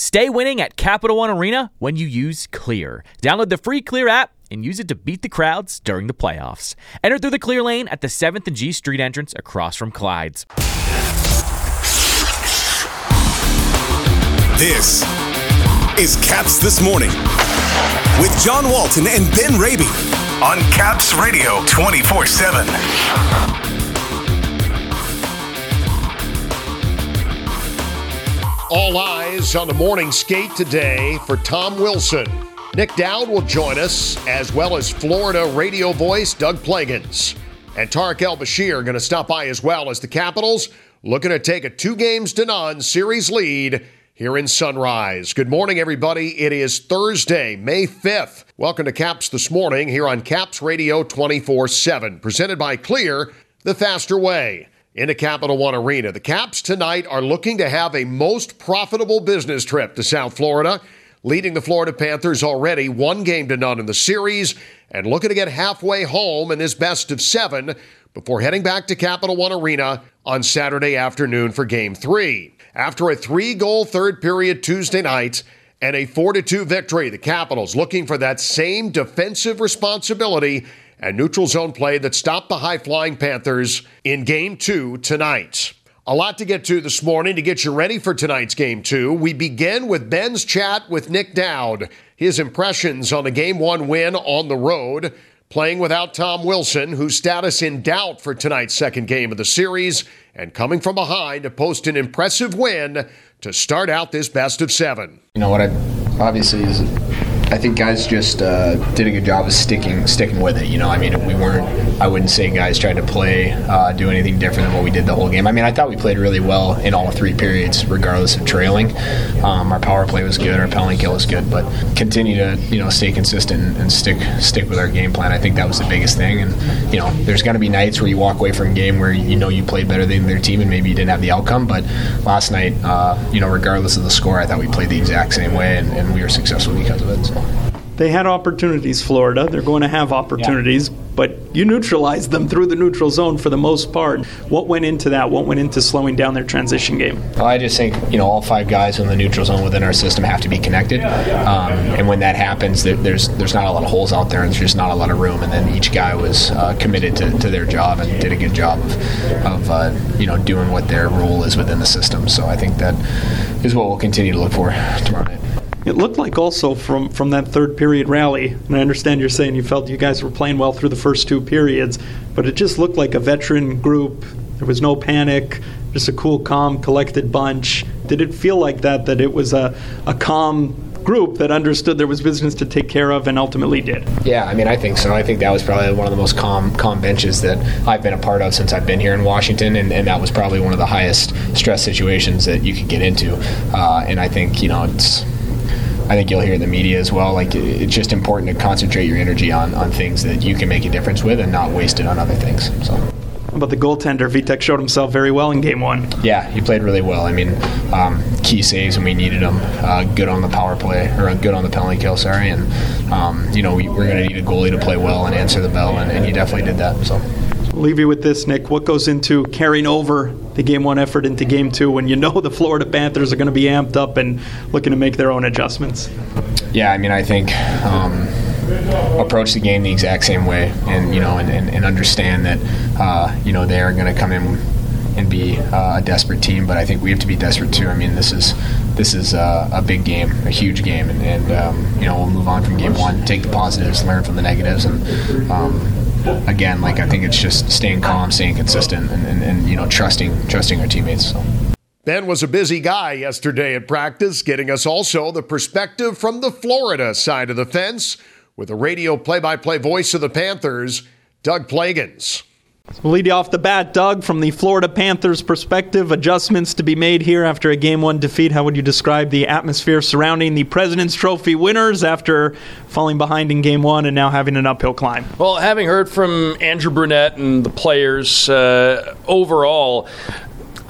Stay winning at Capital One Arena when you use Clear. Download the free Clear app and use it to beat the crowds during the playoffs. Enter through the Clear lane at the 7th and G Street entrance across from Clyde's. This is Caps This Morning with John Walton and Ben Raby on Caps Radio 24 7. All eyes on the morning skate today for Tom Wilson. Nic Dowd will join us, as well as Florida radio voice Doug Plagens. And Tarik El Bashir going to stop by as well as the Capitals looking to take a two games to none series lead here in Sunrise. Good morning, everybody. It is Thursday, May 5th. Welcome to Caps This Morning here on Caps Radio 24 7, presented by Clear, the faster way into Capital One Arena. The Caps tonight are looking to have a most profitable business trip to South Florida, leading the Florida Panthers already one game to none in the series and looking to get halfway home in this best of seven before heading back to Capital One Arena on Saturday afternoon for game three. After a three goal third period Tuesday night, and a 4 2 victory. The Capitals looking for that same defensive responsibility and neutral zone play that stopped the high flying Panthers in game two tonight. A lot to get to this morning to get you ready for tonight's game two. We begin with Ben's chat with Nic Dowd, his impressions on the game one win on the road, playing without Tom Wilson, whose status in doubt for tonight's second game of the series, and coming from behind to post an impressive win to start out this best of seven. You know what I obviously is I think guys just uh, did a good job of sticking sticking with it. You know, I mean, we weren't. I wouldn't say guys tried to play, uh, do anything different than what we did the whole game. I mean, I thought we played really well in all three periods, regardless of trailing. Um, our power play was good, our penalty kill was good, but continue to you know stay consistent and stick stick with our game plan. I think that was the biggest thing. And you know, there's going to be nights where you walk away from a game where you know you played better than their team and maybe you didn't have the outcome. But last night, uh, you know, regardless of the score, I thought we played the exact same way and, and we were successful because of it. So they had opportunities, Florida. They're going to have opportunities, yeah. but you neutralized them through the neutral zone for the most part. What went into that? What went into slowing down their transition game? Well, I just think you know all five guys in the neutral zone within our system have to be connected, um, and when that happens, there's there's not a lot of holes out there, and there's just not a lot of room. And then each guy was uh, committed to, to their job and did a good job of, of uh, you know doing what their role is within the system. So I think that is what we'll continue to look for tomorrow night. It looked like also from, from that third period rally, and I understand you're saying you felt you guys were playing well through the first two periods, but it just looked like a veteran group. There was no panic, just a cool, calm, collected bunch. Did it feel like that, that it was a, a calm group that understood there was business to take care of and ultimately did. Yeah, I mean, I think so. I think that was probably one of the most calm, calm benches that I've been a part of since I've been here in Washington, and, and that was probably one of the highest stress situations that you could get into. Uh, and I think you know it's I think you'll hear in the media as well. Like it's just important to concentrate your energy on on things that you can make a difference with, and not waste it on other things. So. But the goaltender, Vitek showed himself very well in game one. Yeah, he played really well. I mean, um, key saves when we needed them. Uh, good on the power play, or good on the penalty kill, sorry. And, um, you know, we, are going to need a goalie to play well and answer the bell, and, and he definitely did that. So. Leave you with this, Nick. What goes into carrying over the game one effort into game two when you know the Florida Panthers are going to be amped up and looking to make their own adjustments? Yeah, I mean, I think. Um, approach the game the exact same way, and you know, and, and, and understand that uh, you know they are going to come in and be uh, a desperate team. But I think we have to be desperate too. I mean, this is this is a, a big game, a huge game, and, and um, you know we'll move on from game one, take the positives, learn from the negatives, and um, again, like I think it's just staying calm, staying consistent, and, and, and you know trusting trusting our teammates. Ben was a busy guy yesterday at practice, getting us also the perspective from the Florida side of the fence with the radio play-by-play voice of the Panthers, Doug Plagens. We'll lead you off the bat, Doug, from the Florida Panthers perspective. Adjustments to be made here after a game one defeat. How would you describe the atmosphere surrounding the President's Trophy winners after falling behind in game one and now having an uphill climb? Well, having heard from Andrew Brunette and the players uh, overall,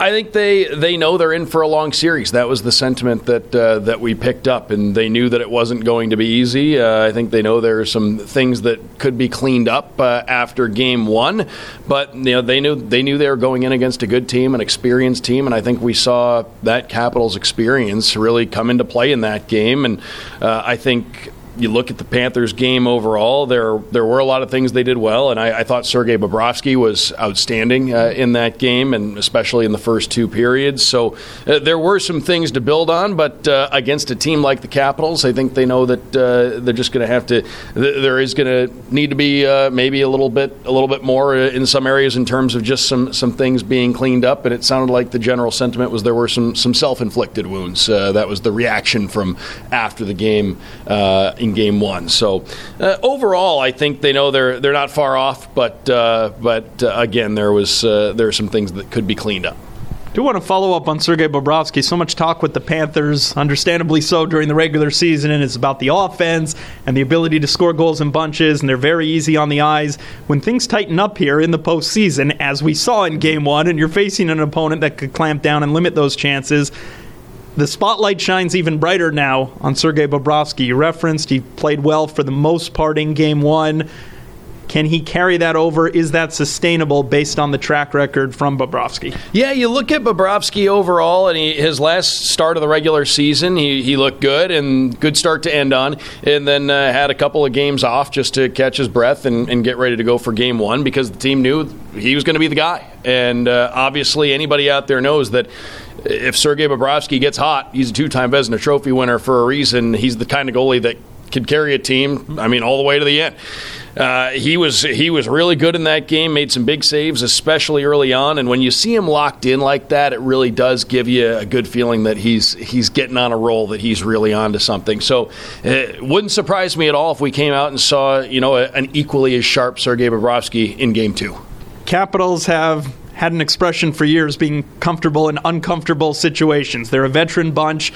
I think they they know they're in for a long series. That was the sentiment that uh, that we picked up, and they knew that it wasn't going to be easy. Uh, I think they know there are some things that could be cleaned up uh, after game one, but you know they knew they knew they were going in against a good team, an experienced team, and I think we saw that Capitals experience really come into play in that game, and uh, I think you look at the Panthers game overall, there there were a lot of things they did well, and I, I thought Sergei Bobrovsky was outstanding uh, in that game, and especially in the first two periods. So uh, there were some things to build on, but uh, against a team like the Capitals, I think they know that uh, they're just going to have to. Th- there is going to need to be uh, maybe a little bit a little bit more uh, in some areas in terms of just some some things being cleaned up. And it sounded like the general sentiment was there were some some self inflicted wounds. that was the reaction from after the game in game one. So uh, overall, I think they know they're they're not far off, but uh, but uh, again, there was uh, there are some things that could be cleaned up. Do want to follow up on Sergei Bobrovsky. So much talk with the Panthers, understandably so, during the regular season, and it's about the offense and the ability to score goals in bunches, and they're very easy on the eyes. When things tighten up here in the postseason, as we saw in Game One, and you're facing an opponent that could clamp down and limit those chances, the spotlight shines even brighter now on Sergei Bobrovsky. You referenced he played well for the most part in game one. Can he carry that over? Is that sustainable based on the track record from Bobrovsky? Yeah, you look at Bobrovsky overall, and he, his last start of the regular season, he, he looked good and good start to end on, and then uh, had a couple of games off just to catch his breath and, and, get ready to go for game one because the team knew he was going to be the guy. And uh, obviously, anybody out there knows that if Sergei Bobrovsky gets hot, he's a two-time Vezina Trophy winner for a reason. He's the kind of goalie that could carry a team. I mean, all the way to the end. Uh, he was he was really good in that game. Made some big saves, especially early on. And when you see him locked in like that, it really does give you a good feeling that he's he's getting on a roll, that he's really on to something. So it wouldn't surprise me at all if we came out and saw you know an equally as sharp Sergei Bobrovsky in Game Two. Capitals have had an expression for years being comfortable in uncomfortable situations. They're a veteran bunch.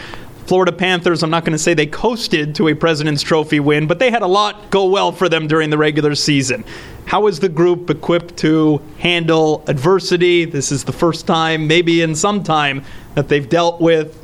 Florida Panthers, I'm not going to say they coasted to a President's Trophy win, but they had a lot go well for them during the regular season. How is the group equipped to handle adversity? This is the first time, maybe in some time, that they've dealt with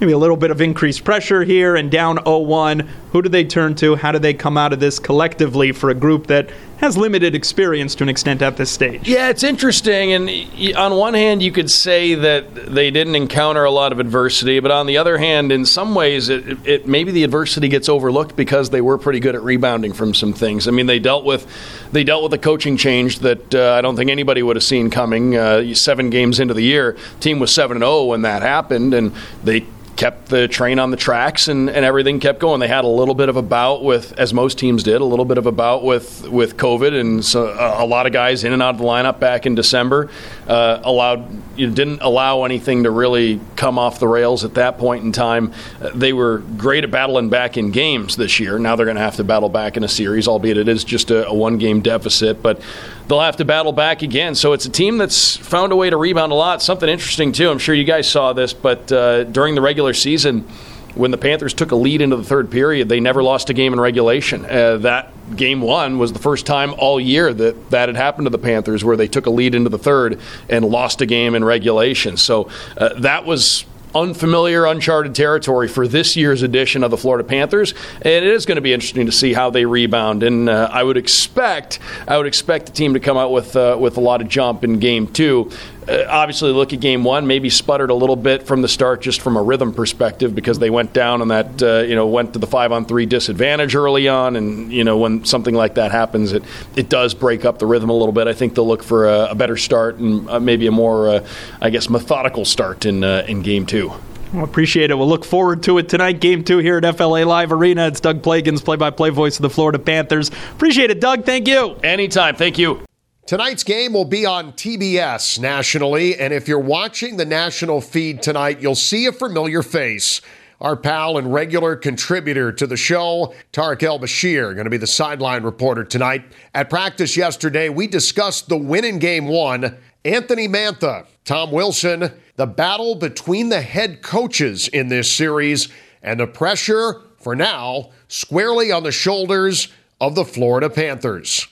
maybe a little bit of increased pressure here and down 0-1. Who do they turn to? How do they come out of this collectively for a group that has limited experience to an extent at this stage? Yeah, it's interesting. And on one hand, you could say that they didn't encounter a lot of adversity, but on the other hand, in some ways, it, it maybe the adversity gets overlooked because they were pretty good at rebounding from some things. I mean, they dealt with they dealt with a coaching change that uh, I don't think anybody would have seen coming. Uh, seven games into the year, team was seven and zero oh when that happened, and they kept the train on the tracks and, and everything kept going. They had a little bit of a bout with, as most teams did, a little bit of a bout with, with COVID, and so a, a lot of guys in and out of the lineup back in December uh, allowed you know, didn't allow anything to really come off the rails at that point in time. Uh, they were great at battling back in games this year. Now they're going to have to battle back in a series, albeit it is just a, a one game deficit, but they'll have to battle back again. So it's a team that's found a way to rebound a lot. Something interesting too. I'm sure you guys saw this, but uh, during the regular season, when the Panthers took a lead into the third period, they never lost a game in regulation. Uh, that game one was the first time all year that that had happened to the Panthers, where they took a lead into the third and lost a game in regulation. So uh, that was unfamiliar, uncharted territory for this year's edition of the Florida Panthers, and it is going to be interesting to see how they rebound. And uh, I would expect, I would expect the team to come out with uh, with a lot of jump in Game Two. Uh, obviously, look at Game One, maybe sputtered a little bit from the start, just from a rhythm perspective, because they went down on that, uh, you know, went to the five on three disadvantage early on, and you know when something like that happens, it it does break up the rhythm a little bit. I think they'll look for a, a better start and uh, maybe a more, uh, I guess, methodical start in in Game Two. Well, appreciate it. We'll look forward to it tonight. Game two here at FLA Live Arena. It's Doug Plagens, play by play voice of the Florida Panthers. Appreciate it, Doug. Thank you. Anytime. Thank you. Tonight's game will be on TBS nationally. And if you're watching the national feed tonight, you'll see a familiar face. Our pal and regular contributor to the show, Tarik El Bashir, going to be the sideline reporter tonight. At practice yesterday, we discussed the win in game one. Anthony Mantha, Tom Wilson, the battle between the head coaches in this series, and the pressure, for now, squarely on the shoulders of the Florida Panthers.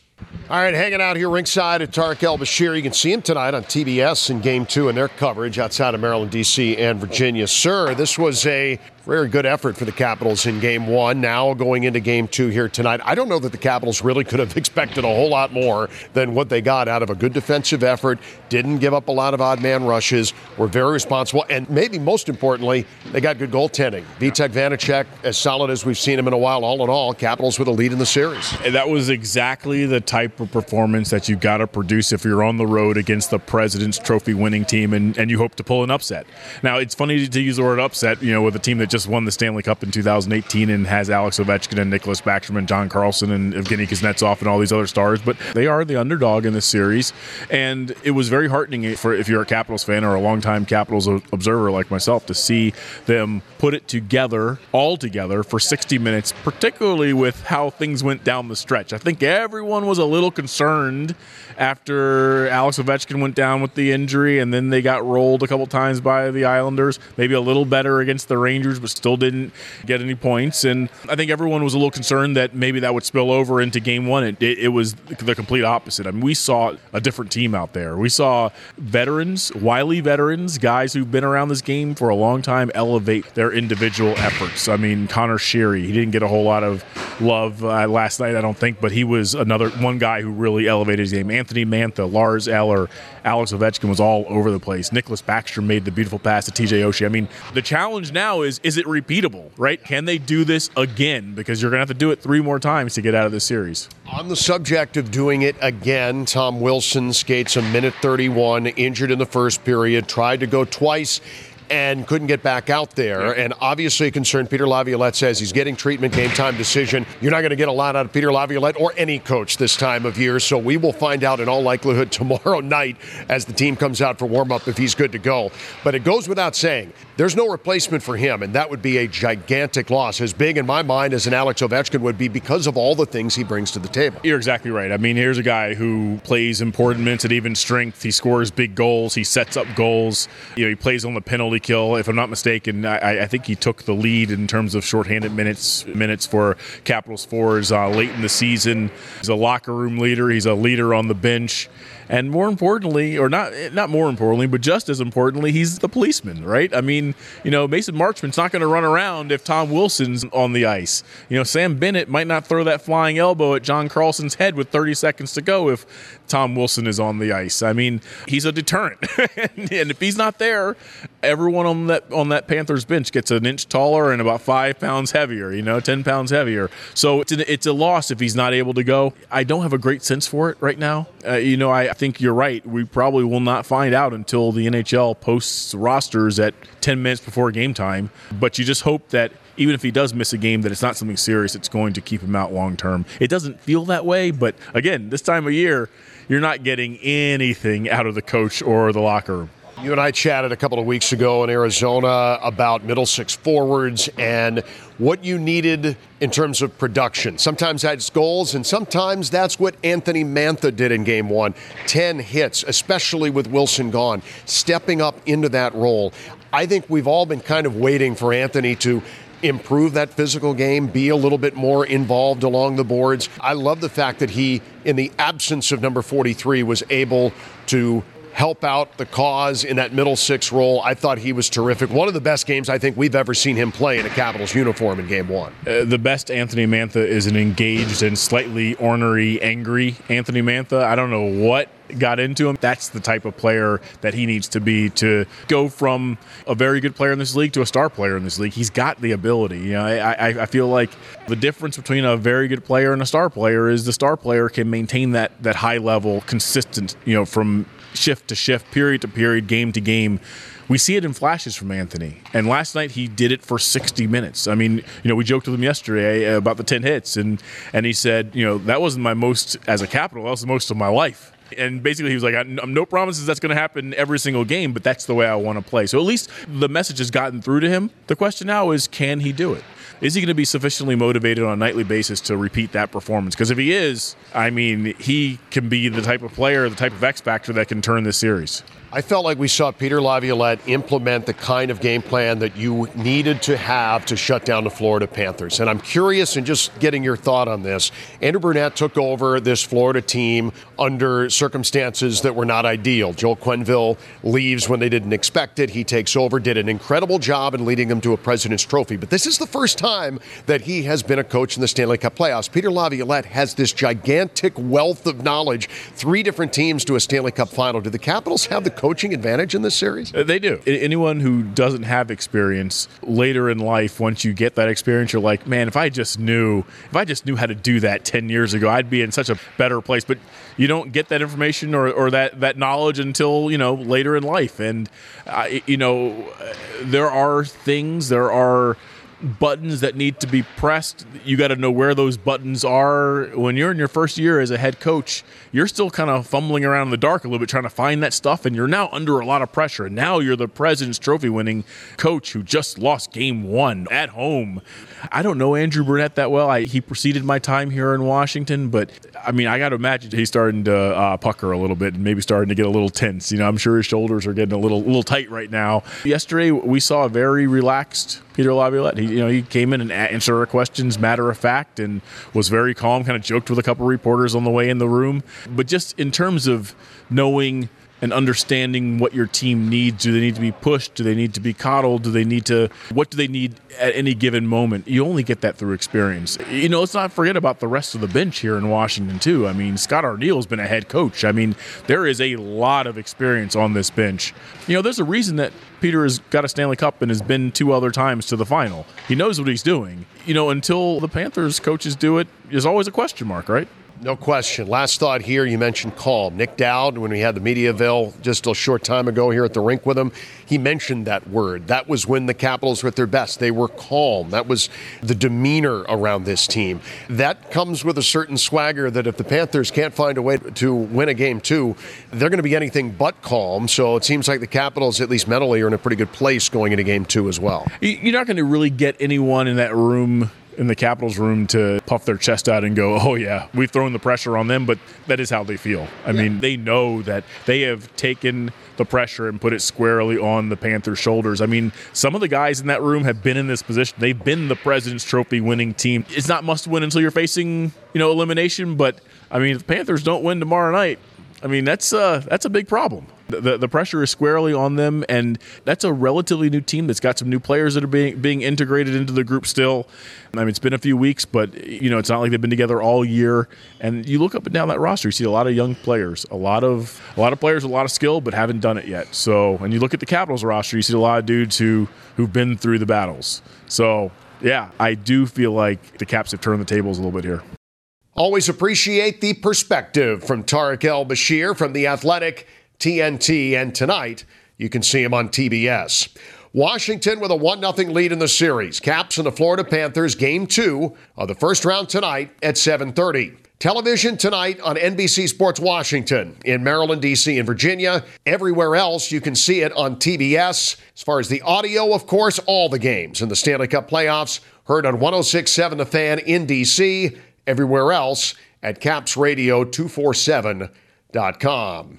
All right, hanging out here ringside at Tarik El Bashir. You can see him tonight on TBS in game two in their coverage outside of Maryland, D.C., and Virginia. Sir, this was a very good effort for the Capitals in game one. Now going into game two here tonight. I don't know that the Capitals really could have expected a whole lot more than what they got out of a good defensive effort, didn't give up a lot of odd man rushes, were very responsible, and maybe most importantly, they got good goaltending. Vitek Vanecek, as solid as we've seen him in a while, all in all, Capitals with a lead in the series. And That was exactly the type of performance that you've got to produce if you're on the road against the President's Trophy winning team and, and you hope to pull an upset. Now, it's funny to use the word upset, you know, with a team that just won the Stanley Cup in 2018 and has Alex Ovechkin and Nicklas Backstrom and John Carlson and Evgeny Kuznetsov and all these other stars, but they are the underdog in this series. And it was very heartening for if you're a Capitals fan or a longtime Capitals observer like myself to see them put it together, all together, for 60 minutes, particularly with how things went down the stretch. I think everyone was a little concerned after Alex Ovechkin went down with the injury and then they got rolled a couple times by the Islanders. Maybe a little better against the Rangers, but still didn't get any points. And I think everyone was a little concerned that maybe that would spill over into game one. It, it, it was the complete opposite. I mean, we saw a different team out there. We saw veterans, wily veterans, guys who've been around this game for a long time elevate their individual efforts. I mean, Conor Sheary, he didn't get a whole lot of love uh, last night, I don't think, but he was another one guy who really elevated his game. Anthony Mantha, Lars Eller, Alex Ovechkin was all over the place. Nicklas Backstrom made the beautiful pass to TJ Oshie. I mean, the challenge now is is it repeatable, right? Can they do this again? Because you're going to have to do it three more times to get out of this series. On the subject of doing it again, Tom Wilson skates a minute 31, injured in the first period, tried to go twice and couldn't get back out there. And obviously, concerned Peter Laviolette says he's getting treatment, game time decision. You're not going to get a lot out of Peter Laviolette or any coach this time of year. So we will find out in all likelihood tomorrow night as the team comes out for warm up if he's good to go. But it goes without saying, there's no replacement for him, and that would be a gigantic loss, as big in my mind as an Alex Ovechkin would be because of all the things he brings to the table. You're exactly right. I mean, here's a guy who plays important minutes at even strength. He scores big goals. He sets up goals. You know, he plays on the penalty kill. If I'm not mistaken, I, I think he took the lead in terms of shorthanded minutes minutes for Capitals fours uh, late in the season. He's a locker room leader. He's a leader on the bench and more importantly, or not not more importantly, but just as importantly, he's the policeman, right? I mean, you know, Mason Marchment's not going to run around if Tom Wilson's on the ice. You know, Sam Bennett might not throw that flying elbow at John Carlson's head with 30 seconds to go if Tom Wilson is on the ice. I mean, he's a deterrent, and if he's not there, everyone on that on that Panthers bench gets an inch taller and about five pounds heavier. You know, 10 pounds heavier. So it's a, it's a loss if he's not able to go. I don't have a great sense for it right now. Uh, you know, I think you're right. We probably will not find out until the NHL posts rosters at 10 minutes before game time. But you just hope that even if he does miss a game, that it's not something serious. It's going to keep him out long term. It doesn't feel that way, but again, this time of year, you're not getting anything out of the coach or the locker room. You and I chatted a couple of weeks ago in Arizona about middle six forwards and what you needed in terms of production. Sometimes that's goals, and sometimes that's what Anthony Mantha did in game one 10 hits, especially with Wilson gone, stepping up into that role. I think we've all been kind of waiting for Anthony to improve that physical game, be a little bit more involved along the boards. I love the fact that he, in the absence of number 43, was able to help out the cause in that middle six role. I thought he was terrific. One of the best games I think we've ever seen him play in a Capitals uniform in game one. Uh, the best Anthony Mantha is an engaged and slightly ornery, angry Anthony Mantha. I don't know what got into him. That's the type of player that he needs to be to go from a very good player in this league to a star player in this league. He's got the ability. You know, I, I, I feel like the difference between a very good player and a star player is the star player can maintain that that high level, consistent. You know, from shift to shift, period to period, game to game. We see it in flashes from Anthony. And last night he did it for 60 minutes. I mean, you know, we joked with him yesterday eh, about the 10 hits, and, and he said, you know, that wasn't my most as a capital, that was the most of my life. And basically, he was like, I'm no promises that's going to happen every single game, but that's the way I want to play. So at least the message has gotten through to him. The question now is, can he do it? Is he going to be sufficiently motivated on a nightly basis to repeat that performance? Because if he is, I mean, he can be the type of player, the type of X factor that can turn this series. I felt like we saw Peter Laviolette implement the kind of game plan that you needed to have to shut down the Florida Panthers. And I'm curious in just getting your thought on this. Andrew Brunette took over this Florida team under circumstances that were not ideal. Joel Quenneville leaves when they didn't expect it. He takes over, did an incredible job in leading them to a President's Trophy. But this is the first time that he has been a coach in the Stanley Cup playoffs. Peter Laviolette has this gigantic wealth of knowledge, three different teams to a Stanley Cup final. Do the Capitals have the coaching advantage in this series? Uh, They do. Anyone who doesn't have experience later in life, once you get that experience, you're like, man, if I just knew, if I just knew how to do that 10 years ago, I'd be in such a better place. But you don't get that information or, or that, that knowledge until, you know, later in life. And, I you know, uh, there are things, there are buttons that need to be pressed. You got to know where those buttons are. When you're in your first year as a head coach, you're still kind of fumbling around in the dark a little bit trying to find that stuff, and you're now under a lot of pressure. And now you're the President's Trophy winning coach who just lost game one at home. I don't know Andrew Brunette that well. I, he preceded my time here in Washington, but I mean, I got to imagine he's starting to uh, pucker a little bit and maybe starting to get a little tense. You know, I'm sure his shoulders are getting a little, little tight right now. Yesterday, we saw a very relaxed Peter Laviolette. He, you know, he came in and answered our questions matter of fact and was very calm. Kind of joked with a couple reporters on the way in the room. But just in terms of knowing and understanding what your team needs. Do they need to be pushed? Do they need to be coddled? Do they need to? What do they need at any given moment? You only get that through experience. You know, let's not forget about the rest of the bench here in Washington too. I mean, Scott Arniel's been a head coach. I mean, there is a lot of experience on this bench. You know, there's a reason that Peter has got a Stanley Cup and has been two other times to the final. He knows what he's doing. You know, until the Panthers coaches do it, there's always a question mark, right? No question. Last thought here, you mentioned calm. Nic Dowd, when we had the Mediaville just a short time ago here at the rink with him, he mentioned that word. That was when the Capitals were at their best. They were calm. That was the demeanor around this team. That comes with a certain swagger that if the Panthers can't find a way to win a game two, they're going to be anything but calm. So it seems like the Capitals, at least mentally, are in a pretty good place going into game two as well. You- You're not going to really get anyone in that room, in the Capitals room, to puff their chest out and go, oh, yeah, we've thrown the pressure on them, but that is how they feel. I mean, they know that they have taken the pressure and put it squarely on the Panthers' shoulders. I mean, some of the guys in that room have been in this position. They've been the President's Trophy winning team. It's not must win until you're facing, you know, elimination, but I mean, if the Panthers don't win tomorrow night, I mean, that's uh, that's a big problem. The, the, pressure is squarely on them, and that's a relatively new team that's got some new players that are being being integrated into the group still. I mean, it's been a few weeks, but you know, it's not like they've been together all year. And you look up and down that roster, you see a lot of young players, a lot of a lot of players a lot of skill, but haven't done it yet. So, and you look at the Capitals roster, you see a lot of dudes who who've been through the battles. So, yeah, I do feel like the Caps have turned the tables a little bit here. Always appreciate the perspective from Tarik El Bashir from The Athletic, TNT, and tonight you can see him on TBS. Washington with a 1 0 lead in the series. Caps and the Florida Panthers game two of the first round tonight at 7:30. Television tonight on NBC Sports Washington in Maryland, D.C., and Virginia. Everywhere else, you can see it on TBS. As far as the audio, of course, all the games in the Stanley Cup playoffs heard on 1067 The Fan in D.C., everywhere else at capsradio247.com.